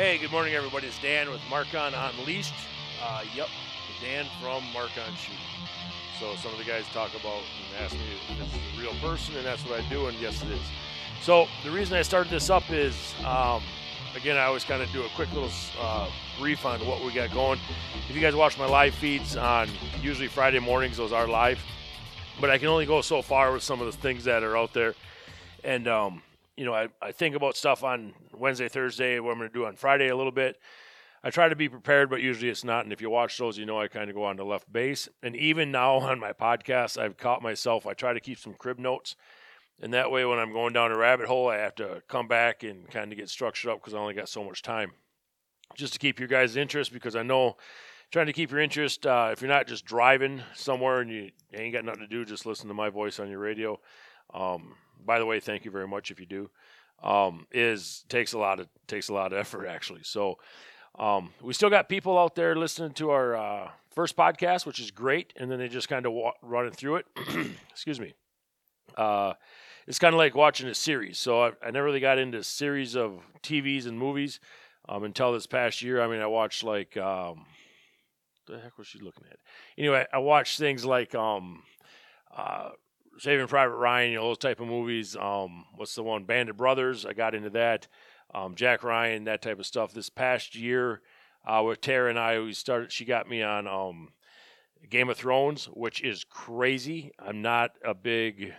Hey, good morning, everybody. It's Dan with Marcon Unleashed. Uh, yep, Dan from Marcon Shooting. So some of the guys talk about and ask me if this is a real person, and that's what I do, and yes, it is. So the reason I started this up is, um, again, I always kind of do a quick little uh, brief on what we got going. If you guys watch my live feeds on usually Friday mornings, those are live, but I can only go so far with some of the things that are out there, and um, you know, I, I think about stuff on Wednesday, Thursday, what I'm going to do on Friday a little bit. I try to be prepared, but usually it's not. And if you watch those, you know I kind of go on to left base. And even now on my podcast, I've caught myself. I try to keep some crib notes. And that way, when I'm going down a rabbit hole, I have to come back and kind of get structured up because I only got so much time. Just to keep your guys' interest because I know trying to keep your interest, uh, if you're not just driving somewhere and you ain't got nothing to do, just listen to my voice on your radio. Um, by the way, thank you very much if you do. Um, is takes a lot of takes a lot of effort actually. So um, we still got people out there listening to our uh, first podcast, which is great, and then they just kind of wa- running through it. Excuse me. Uh, it's kind of like watching a series. So I, I, never really got into series of TVs and movies um, until this past year. I mean, I watched like um, the heck was she looking at? Anyway, I watched things like um, uh, Saving Private Ryan, you know, those type of movies. Um, what's the one? Band of Brothers. I got into that. Um, Jack Ryan, that type of stuff. This past year, uh, with Tara and I, we started. She got me on um, Game of Thrones, which is crazy. I'm not a big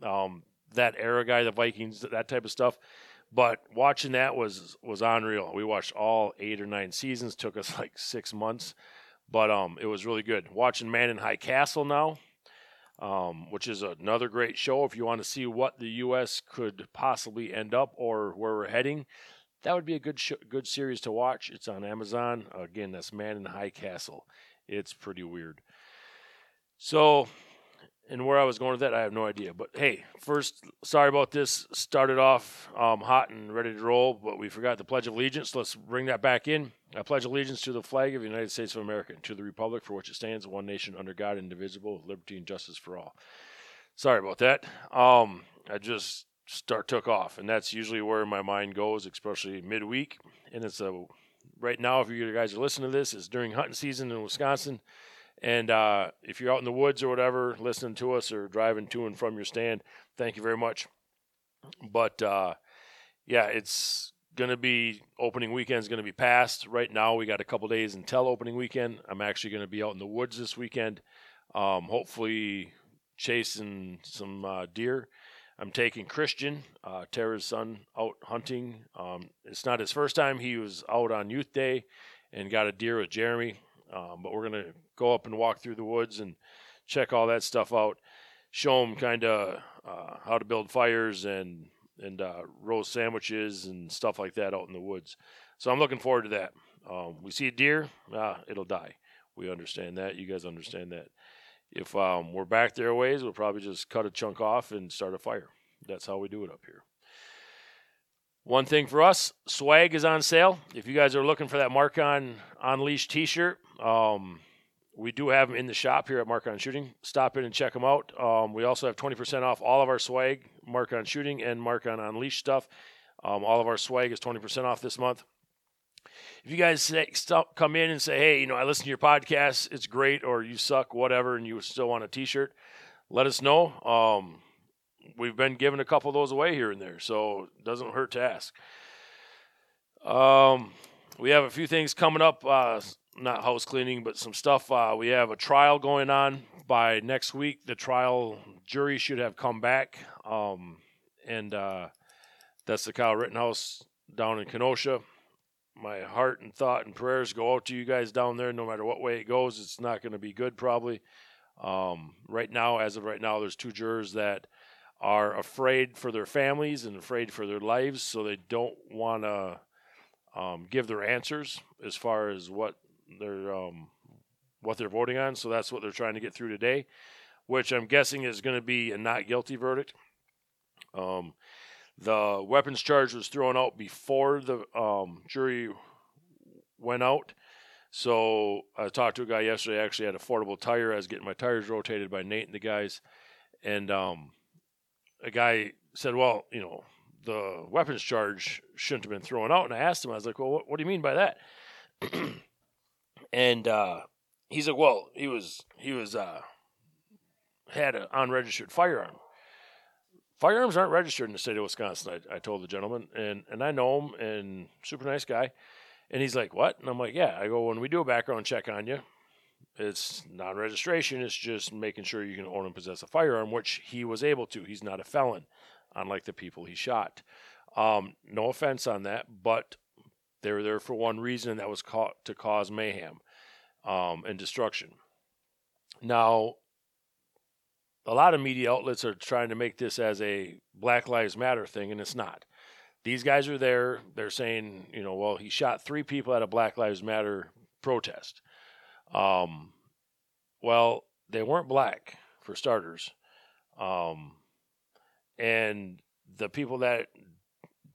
um, that era guy, the Vikings, that type of stuff. But watching that was was unreal. We watched all eight or nine seasons. Took us like six months, but um, it was really good. Watching Man in High Castle now um, which is another great show. If you want to see what the U.S. could possibly end up or where we're heading, that would be a good sh- good series to watch. It's on Amazon. Again, that's Man in the High Castle. It's pretty weird. So and where I was going with that, I have no idea. But hey, first, sorry about this. Started off um, hot and ready to roll, but we forgot the Pledge of Allegiance. Let's bring that back in. I pledge allegiance to the flag of the United States of America and to the republic for which it stands, one nation under God, indivisible, with liberty and justice for all. Sorry about that. Um, I just start took off, and that's usually where my mind goes, especially midweek. And it's a right now, if you guys are listening to this, it's during hunting season in Wisconsin. And uh, if you're out in the woods or whatever, listening to us or driving to and from your stand, thank you very much. But uh, yeah, it's going to be opening weekend is going to be passed. Right now, we got a couple days until opening weekend. I'm actually going to be out in the woods this weekend, um, hopefully chasing some uh, deer. I'm taking Christian, uh, Tara's son, out hunting. Um, it's not his first time. He was out on Youth Day and got a deer with Jeremy. Um, but we're going to go up and walk through the woods and check all that stuff out. Show them kind of uh, how to build fires and and uh, roast sandwiches and stuff like that out in the woods. So I'm looking forward to that. Um, we see a deer, ah, it'll die. We understand that. You guys understand that. If um, we're back there a ways, we'll probably just cut a chunk off and start a fire. That's how we do it up here. One thing for us, swag is on sale. If you guys are looking for that Marcon Unleashed t-shirt, um, we do have them in the shop here at Marcon Shooting. Stop in and check them out. Um, we also have 20% off all of our swag, Marcon Shooting and Marcon Unleashed stuff. Um, all of our swag is 20% off this month. If you guys say, stop, come in and say, hey, you know, I listen to your podcast, it's great, or you suck, whatever, and you still want a t shirt, let us know. Um, we've been giving a couple of those away here and there, so it doesn't hurt to ask. Um, we have a few things coming up, uh, not house cleaning, but some stuff. Uh, we have a trial going on by next week. The trial jury should have come back, um, and uh, that's the Kyle Rittenhouse down in Kenosha. My heart and thought and prayers go out to you guys down there. No matter what way it goes, it's not going to be good, probably. Um, right now, as of right now, there's two jurors that are afraid for their families and afraid for their lives, so they don't want to um, give their answers as far as what they're um, what they're voting on. So that's what they're trying to get through today, which I'm guessing is going to be a not guilty verdict. Um, the weapons charge was thrown out before the um, jury went out. So I talked to a guy yesterday. I actually had a affordable tire. I was getting my tires rotated by Nate and the guys, and um, a guy said, "Well, you know, the weapons charge shouldn't have been thrown out. And I asked him, I was like, well, what, what do you mean by that? and uh, he's like, well, he was he was uh, had an unregistered firearm. Firearms aren't registered in the state of Wisconsin. I, I told the gentleman, and and I know him, and super nice guy. And he's like, what? And I'm like, yeah. I go, when we do a background check on you, it's non registration. It's just making sure you can own and possess a firearm, which he was able to. He's not a felon, unlike the people he shot. Um, no offense on that, but they were there for one reason, that was to cause mayhem um, and destruction. Now, a lot of media outlets are trying to make this as a Black Lives Matter thing, and it's not. These guys are there. They're saying, you know, well, he shot three people at a Black Lives Matter protest. Um, well, they weren't black for starters, um, and the people that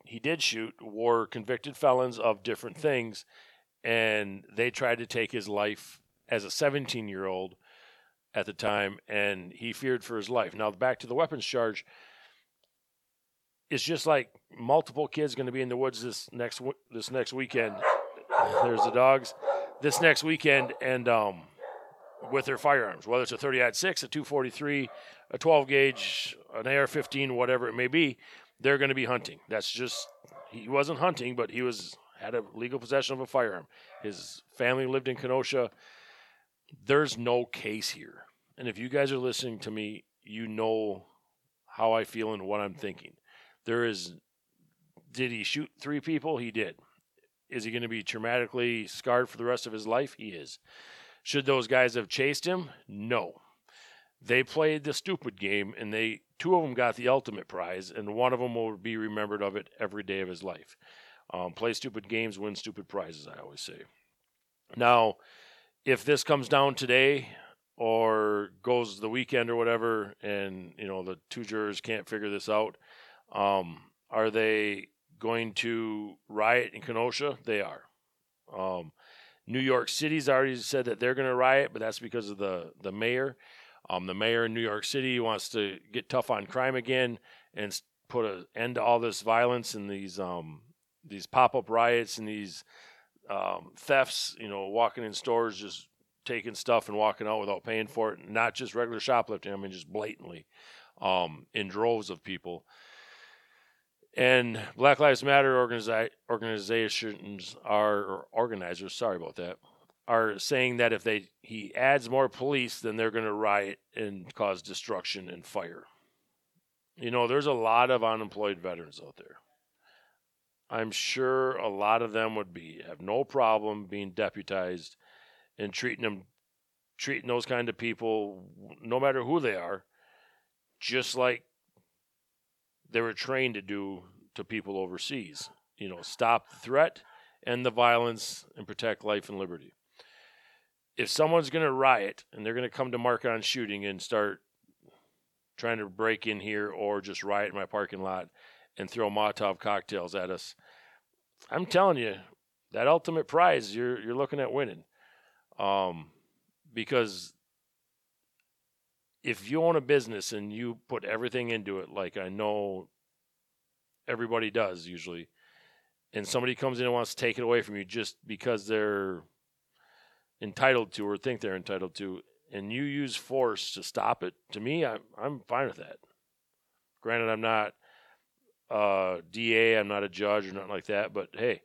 he did shoot were convicted felons of different things, and they tried to take his life as a 17 year old at the time, and he feared for his life. Now, back to the weapons charge. It's just like multiple kids going to be in the woods this next this next weekend. There's the dogs this next weekend and um, with their firearms, whether it's a 30 6, a 243, a 12 gauge, an AR 15, whatever it may be, they're going to be hunting. That's just, he wasn't hunting, but he was had a legal possession of a firearm. His family lived in Kenosha. There's no case here. And if you guys are listening to me, you know how I feel and what I'm thinking. There is, did he shoot three people? He did. Is he going to be traumatically scarred for the rest of his life? He is. Should those guys have chased him? No. They played the stupid game, and they two of them got the ultimate prize, and one of them will be remembered of it every day of his life. Um, play stupid games, win stupid prizes. I always say. Now, if this comes down today or goes the weekend or whatever, and you know the two jurors can't figure this out, um, are they going to riot in Kenosha? They are. Um, New York City's already said that they're going to riot, but that's because of the the mayor. Um, the mayor in New York City wants to get tough on crime again and put an end to all this violence and these um, these pop up riots and these um, thefts. You know, walking in stores just taking stuff and walking out without paying for it. Not just regular shoplifting. I mean, just blatantly um, in droves of people. And Black Lives Matter organiza- organizations are or organizers. Sorry about that. Are saying that if they he adds more police, then they're going to riot and cause destruction and fire. You know, there's a lot of unemployed veterans out there. I'm sure a lot of them would be have no problem being deputized and treating them treating those kind of people no matter who they are just like they were trained to do to people overseas. You know, stop the threat, end the violence, and protect life and liberty. If someone's going to riot and they're going to come to Marc-On shooting and start trying to break in here or just riot in my parking lot and throw Molotov cocktails at us, I'm telling you, that ultimate prize you're you're looking at winning. Um, because if you own a business and you put everything into it, like I know everybody does usually, and somebody comes in and wants to take it away from you just because they're entitled to or think they're entitled to, and you use force to stop it, to me, I'm I'm fine with that. Granted, I'm not a DA, I'm not a judge or nothing like that, but hey,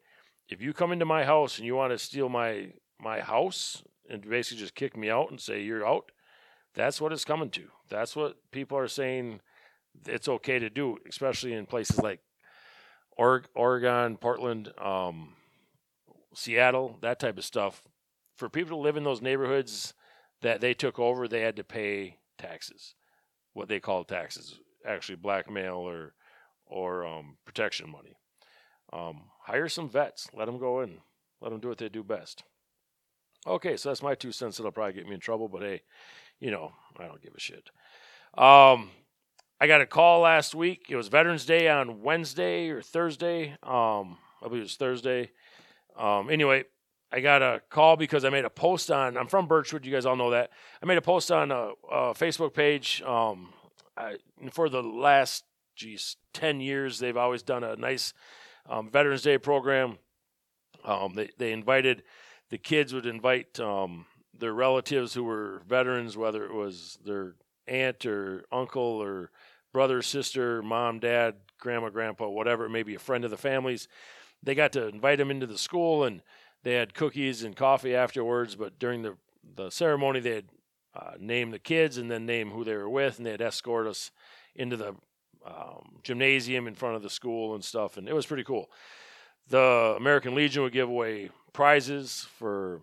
if you come into my house and you want to steal my my house and basically just kick me out and say you're out, that's what it's coming to. That's what people are saying it's okay to do, especially in places like Oregon, Portland, um, Seattle, that type of stuff. For people to live in those neighborhoods that they took over, they had to pay taxes, what they call taxes, actually blackmail or or um, protection money. Um, hire some vets, let them go in, let them do what they do best. Okay, so that's my two cents. That'll probably get me in trouble, but hey, you know, I don't give a shit. Um, I got a call last week. It was Veterans Day on Wednesday or Thursday. Um, I believe it was Thursday. Um, anyway, I got a call because I made a post on. I'm from Birchwood. You guys all know that. I made a post on a, a Facebook page um, I, for the last geez, 10 years. They've always done a nice um, Veterans Day program. Um, they, they invited, the kids would invite um, their relatives who were veterans, whether it was their aunt or uncle or brother, sister, mom, dad, grandma, grandpa, whatever maybe a friend of the family's. They got to invite them into the school and they had cookies and coffee afterwards. But during the, the ceremony, they had uh, name the kids and then name who they were with, and they'd escort us into the um, gymnasium in front of the school and stuff, and it was pretty cool. The American Legion would give away prizes for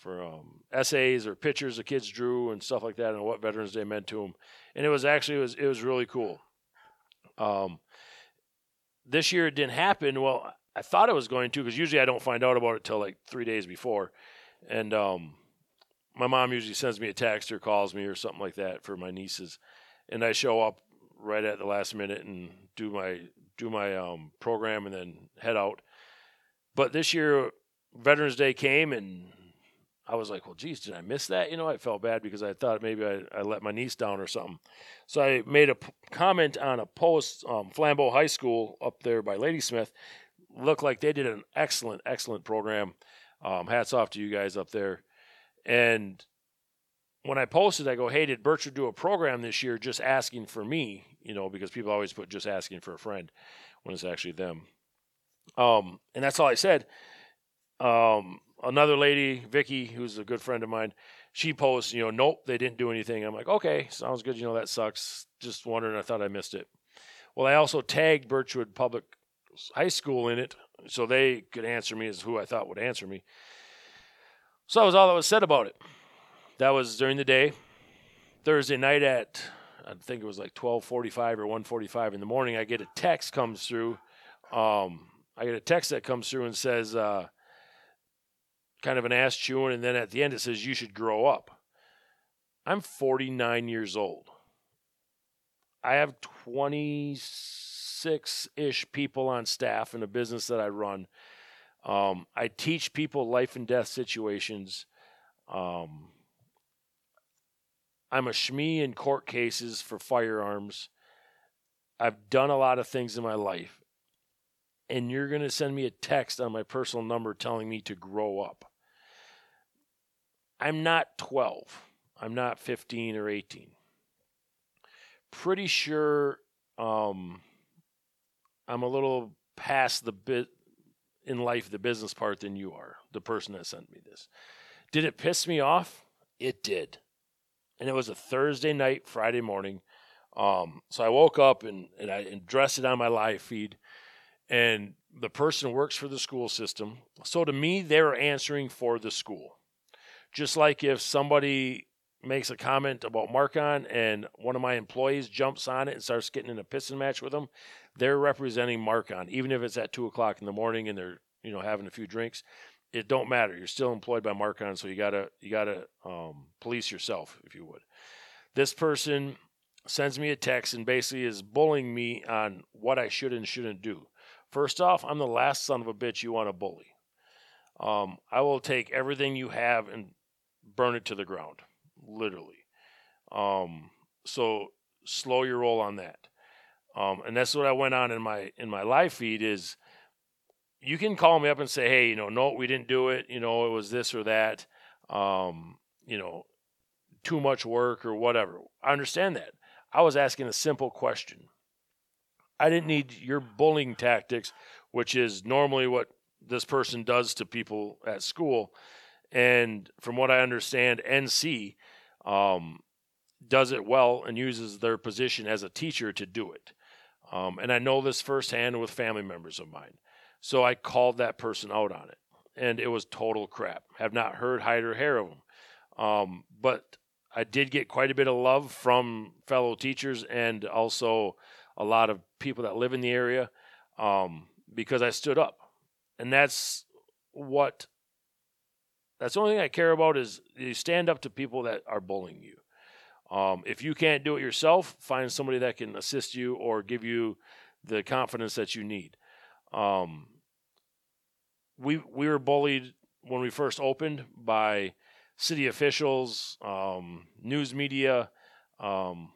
for um, essays or pictures the kids drew and stuff like that, and what Veterans Day meant to them. And it was actually it was it was really cool. Um, this year it didn't happen. Well, I thought it was going to because usually I don't find out about it till like three days before, and um, my mom usually sends me a text or calls me or something like that for my nieces, and I show up right at the last minute and do my do my um, program and then head out. But this year, Veterans Day came and I was like, well, geez, did I miss that? You know, I felt bad because I thought maybe I, I let my niece down or something. So I made a p- comment on a post, um, Flambeau High School up there by Ladysmith. Looked like they did an excellent, excellent program. Um, hats off to you guys up there. And when I posted, I go, hey, did Birchwood do a program this year just asking for me? You know, because people always put just asking for a friend when it's actually them. Um, and that's all I said. Um, another lady, Vicky, who's a good friend of mine, she posts, you know, nope, they didn't do anything. I'm like, okay, sounds good. You know, that sucks. Just wondering, I thought I missed it. Well, I also tagged Birchwood Public High School in it so they could answer me as who I thought would answer me. So that was all that was said about it. That was during the day. Thursday night at I think it was like 12:45 or 1:45 in the morning. I get a text comes through. Um, I get a text that comes through and says, uh, kind of an ass chewing, and then at the end it says you should grow up. I'm 49 years old. I have 26 ish people on staff in a business that I run. Um, I teach people life and death situations. Um, I'm a SME in court cases for firearms. I've done a lot of things in my life. And you're going to send me a text on my personal number telling me to grow up. I'm not 12. I'm not 15 or 18. Pretty sure um, I'm a little past the bit in life, the business part, than you are, the person that sent me this. Did it piss me off? It did and it was a Thursday night, Friday morning. Um, so I woke up and, and I addressed it on my live feed, and the person works for the school system. So to me, they're answering for the school. Just like if somebody makes a comment about Marcon and one of my employees jumps on it and starts getting in a pissing match with them, they're representing Marcon, even if it's at two o'clock in the morning and they're you know having a few drinks it don't matter. You're still employed by Marcon, so you gotta you gotta um, police yourself, if you would. This person sends me a text and basically is bullying me on what I should and shouldn't do. First off, I'm the last son of a bitch you want to bully. Um, I will take everything you have and burn it to the ground, literally. Um, so slow your roll on that. Um, and that's what I went on in my in my live feed is you can call me up and say, hey, you know, no, we didn't do it. You know, it was this or that. Um, you know, too much work or whatever. I understand that. I was asking a simple question. I didn't need your bullying tactics, which is normally what this person does to people at school. And from what I understand, NC um, does it well and uses their position as a teacher to do it. Um, and I know this firsthand with family members of mine. So I called that person out on it, and it was total crap. Have not heard hide or hair of them. Um, but I did get quite a bit of love from fellow teachers and also a lot of people that live in the area um, because I stood up. And that's what that's the only thing I care about is you stand up to people that are bullying you. Um, if you can't do it yourself, find somebody that can assist you or give you the confidence that you need. Um, we we were bullied when we first opened by city officials, um, news media, um,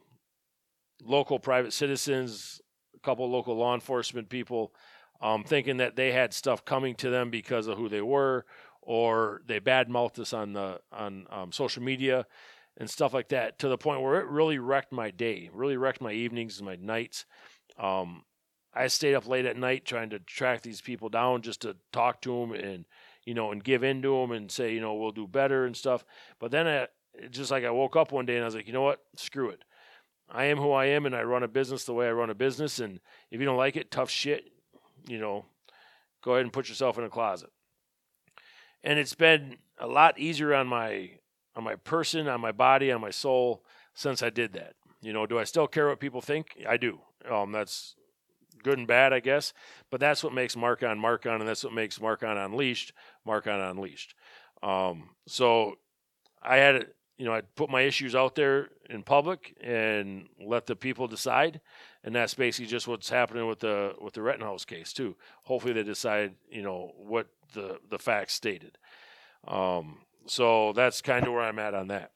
local private citizens, a couple local law enforcement people, um, thinking that they had stuff coming to them because of who they were, or they badmouthed us on the on um, social media and stuff like that to the point where it really wrecked my day, really wrecked my evenings and my nights. Um, I stayed up late at night trying to track these people down just to talk to them and you know and give in to them and say you know we'll do better and stuff. But then I, just like I woke up one day and I was like, you know what, screw it. I am who I am and I run a business the way I run a business. And if you don't like it, tough shit, you know, go ahead and put yourself in a closet. And it's been a lot easier on my on my person, on my body, on my soul since I did that. You know, do I still care what people think? I do. Um, that's good and bad, I guess. But that's what makes Marcon Mark on, and that's what makes Marcon Unleashed Marcon Unleashed. Um, so I had you know, I'd put my issues out there in public and let the people decide. And that's basically just what's happening with the with the Rittenhouse case too. Hopefully, they decide, you know, what the the facts stated. Um, so that's kind of where I'm at on that.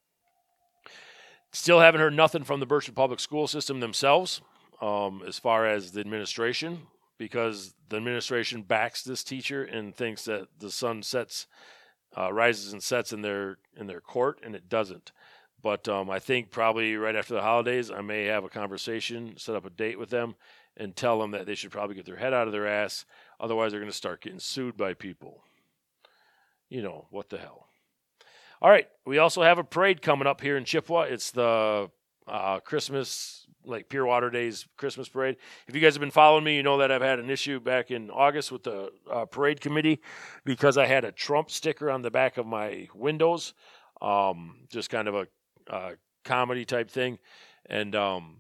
Still haven't heard nothing from the Birchwood Public School System themselves, um, as far as the administration, because the administration backs this teacher and thinks that the sun sets uh, rises and sets in their in their court, and it doesn't. But um, I think probably right after the holidays, I may have a conversation, set up a date with them, and tell them that they should probably get their head out of their ass. Otherwise, they're going to start getting sued by people. You know what the hell. All right, we also have a parade coming up here in Chippewa. It's the uh, Christmas like Pure Water Days Christmas parade. If you guys have been following me, you know that I've had an issue back in August with the uh, parade committee because I had a Trump sticker on the back of my windows, um, just kind of a uh, comedy type thing, and um,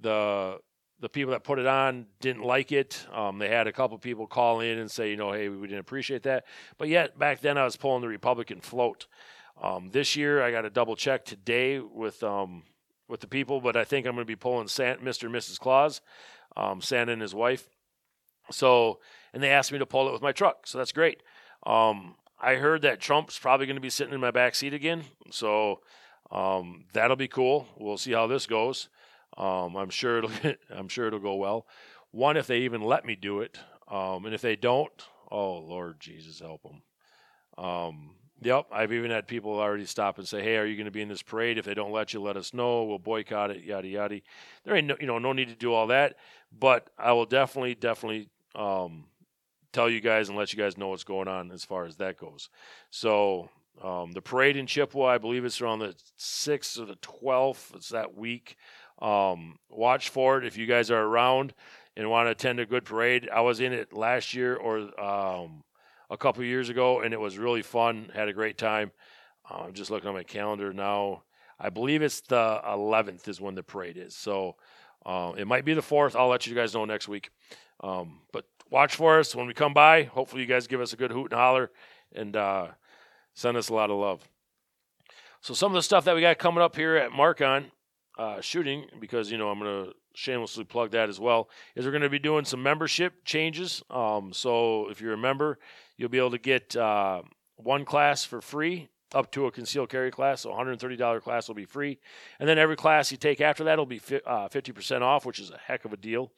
the the people that put it on didn't like it. Um, they had a couple people call in and say, you know, hey, we didn't appreciate that. But yet back then I was pulling the Republican float. Um, this year I got a double check today with um, with the people, but I think I'm going to be pulling Santa, Mr. and Mrs. Claus, um, Santa and his wife. So, and they asked me to pull it with my truck, so that's great. Um, I heard that Trump's probably going to be sitting in my back seat again, so um, that'll be cool. We'll see how this goes. Um, I'm sure it'll I'm sure it'll go well. One, if they even let me do it, um, and if they don't, oh Lord Jesus, help them. Um, Yep, I've even had people already stop and say, "Hey, are you going to be in this parade? If they don't let you, let us know. We'll boycott it." Yada yada. There ain't no, you know, no need to do all that, but I will definitely, definitely um, tell you guys and let you guys know what's going on as far as that goes. So um, the parade in Chippewa, I believe it's around the sixth or the twelfth. It's that week. Um, watch for it if you guys are around and want to attend a good parade. I was in it last year or um, a couple years ago, and it was really fun. Had a great time. Uh, I'm just looking at my calendar now. I believe it's the 11th is when the parade is. So uh, it might be the 4th. I'll let you guys know next week. Um, but watch for us when we come by. Hopefully, you guys give us a good hoot and holler and uh, send us a lot of love. So, some of the stuff that we got coming up here at Marcon uh, shooting, because, you know, I'm to shamelessly plug that as well, is we're to be doing some membership changes. Um, so, if you're a member, You'll be able to get uh, one class for free up to a concealed carry class. So $130 class will be free. And then every class you take after that will be fi- uh, 50% off, which is a heck of a deal.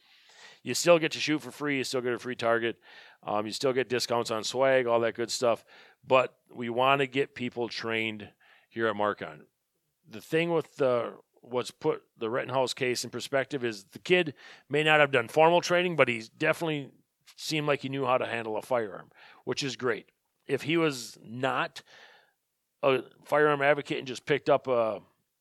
You still get to shoot for free. You still get a free target. Um, you still get discounts on swag, all that good stuff. But we want to get people trained here at Marcon. The thing with the what's put the Rittenhouse case in perspective is the kid may not have done formal training, but he's definitely seemed like he knew how to handle a firearm, which is great. If he was not a firearm advocate and just picked up a,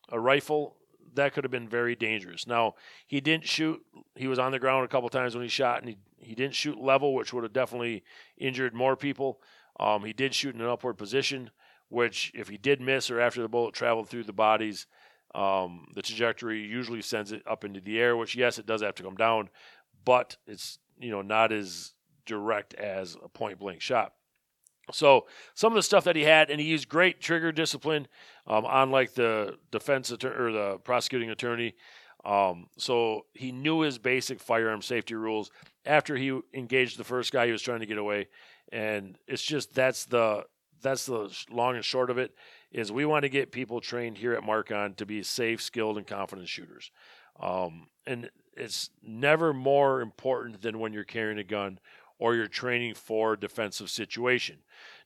a rifle, that could have been very dangerous. Now, he didn't shoot. He was on the ground a couple times when he shot, and he, he didn't shoot level, which would have definitely injured more people. Um, he did shoot in an upward position, which, if he did miss or after the bullet traveled through the bodies, um, the trajectory usually sends it up into the air, which, yes, it does have to come down, but it's you know not as direct as a point blank shot. So some of the stuff that he had, and he used great trigger discipline, um, unlike the defense attorney or the prosecuting attorney. Um, so he knew his basic firearm safety rules. After he engaged the first guy, he was trying to get away, and it's just that's the that's the long and short of it. Is we want to get people trained here at Marcon to be safe, skilled, and confident shooters. Um, and it's never more important than when you're carrying a gun or you're training for a defensive situation.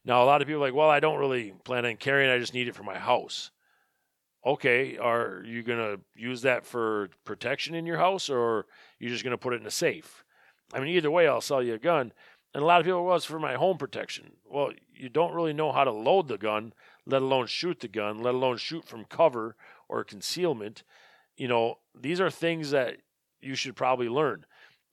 Now, a lot of people are like, well, I don't really plan on carrying, I just need it for my house. Okay, are you going to use that for protection in your house or you're you just going to put it in a safe? I mean, either way, I'll sell you a gun. And a lot of people, well, it's for my home protection. Well, you don't really know how to load the gun, let alone shoot the gun, let alone shoot from cover or concealment. You know, these are things that you should probably learn.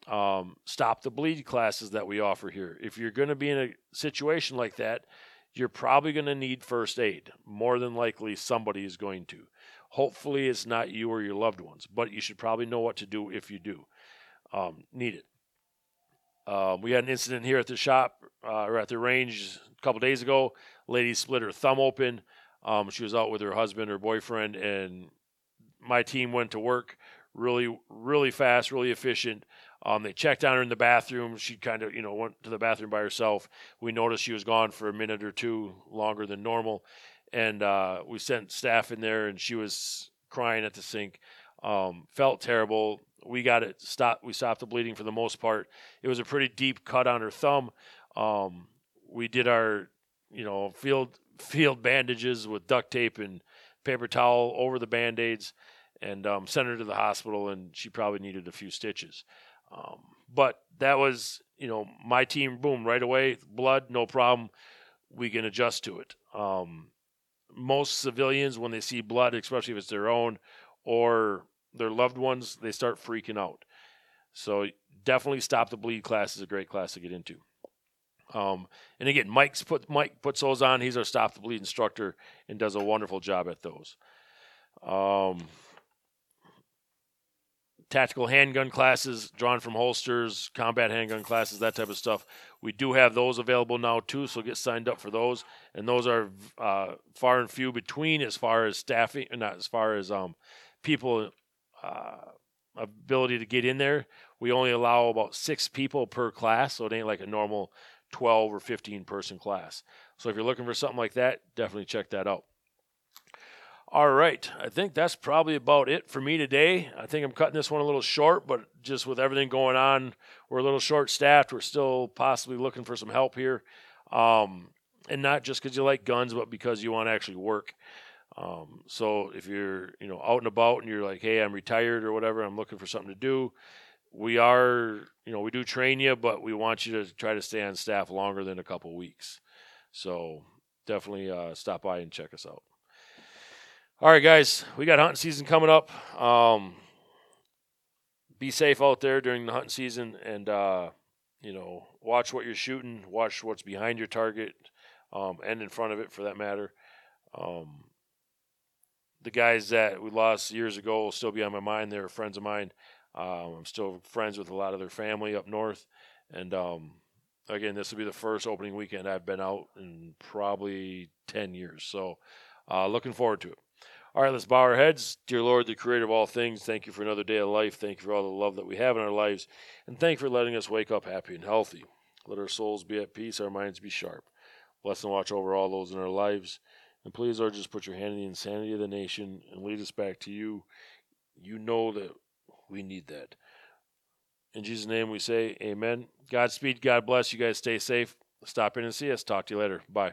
Um, stop the bleed classes that we offer here. If you're going to be in a situation like that, you're probably going to need first aid. More than likely, somebody is going to. Hopefully, it's not you or your loved ones, but you should probably know what to do if you do um, need it. Um, we had an incident here at the shop uh, or at the range a couple days ago. Lady split her thumb open. Um, she was out with her husband or boyfriend, and my team went to work really, really fast, really efficient. Um, they checked on her in the bathroom. She kind of, you know, went to the bathroom by herself. We noticed she was gone for a minute or two longer than normal, and uh, we sent staff in there, and she was crying at the sink. Um, felt terrible. We got it stopped. We stopped the bleeding for the most part. It was a pretty deep cut on her thumb. Um, we did our, you know, field field bandages with duct tape and paper towel over the band aids, and um, sent her to the hospital. And she probably needed a few stitches. Um, but that was, you know, my team, boom, right away, blood, no problem. We can adjust to it. Um, most civilians, when they see blood, especially if it's their own or their loved ones, they start freaking out. So definitely stop the bleed class is a great class to get into. Um, and again, Mike's put Mike puts those on. He's our stop the bleed instructor and does a wonderful job at those. Um, tactical handgun classes drawn from holsters, combat handgun classes, that type of stuff. We do have those available now too, so get signed up for those. And those are uh, far and few between as far as staffing, and not as far as um, people uh, ability to get in there. We only allow about six people per class, so it ain't like a normal 12 or 15 person class. So if you're looking for something like that, definitely check that out. All right. I think that's probably about it for me today. I think I'm cutting this one a little short, but just with everything going on, we're a little short staffed. We're still possibly looking for some help here. Um, and not just because you like guns, but because you want to actually work. Um, so if you're, you know, out and about and you're like, hey, I'm retired or whatever, I'm looking for something to do. We are, you know, we do train you, but we want you to try to stay on staff longer than a couple weeks. So definitely uh, stop by and check us out. All right, guys, we got hunting season coming up. Um, be safe out there during the hunting season, and uh, you know, watch what you're shooting, watch what's behind your target, um, and in front of it, for that matter. Um, the guys that we lost years ago will still be on my mind. They're friends of mine. Um, I'm still friends with a lot of their family up north, and um, again, this will be the first opening weekend I've been out in probably ten years. So, uh, looking forward to it. All right, let's bow our heads. Dear Lord, the creator of all things, thank you for another day of life. Thank you for all the love that we have in our lives. And thank you for letting us wake up happy and healthy. Let our souls be at peace, our minds be sharp. Bless and watch over all those in our lives. And please, Lord, just put your hand in the insanity of the nation and lead us back to you. You know that we need that. In Jesus' name we say amen. Godspeed. God bless. You guys stay safe. Stop in and see us. Talk to you later. Bye.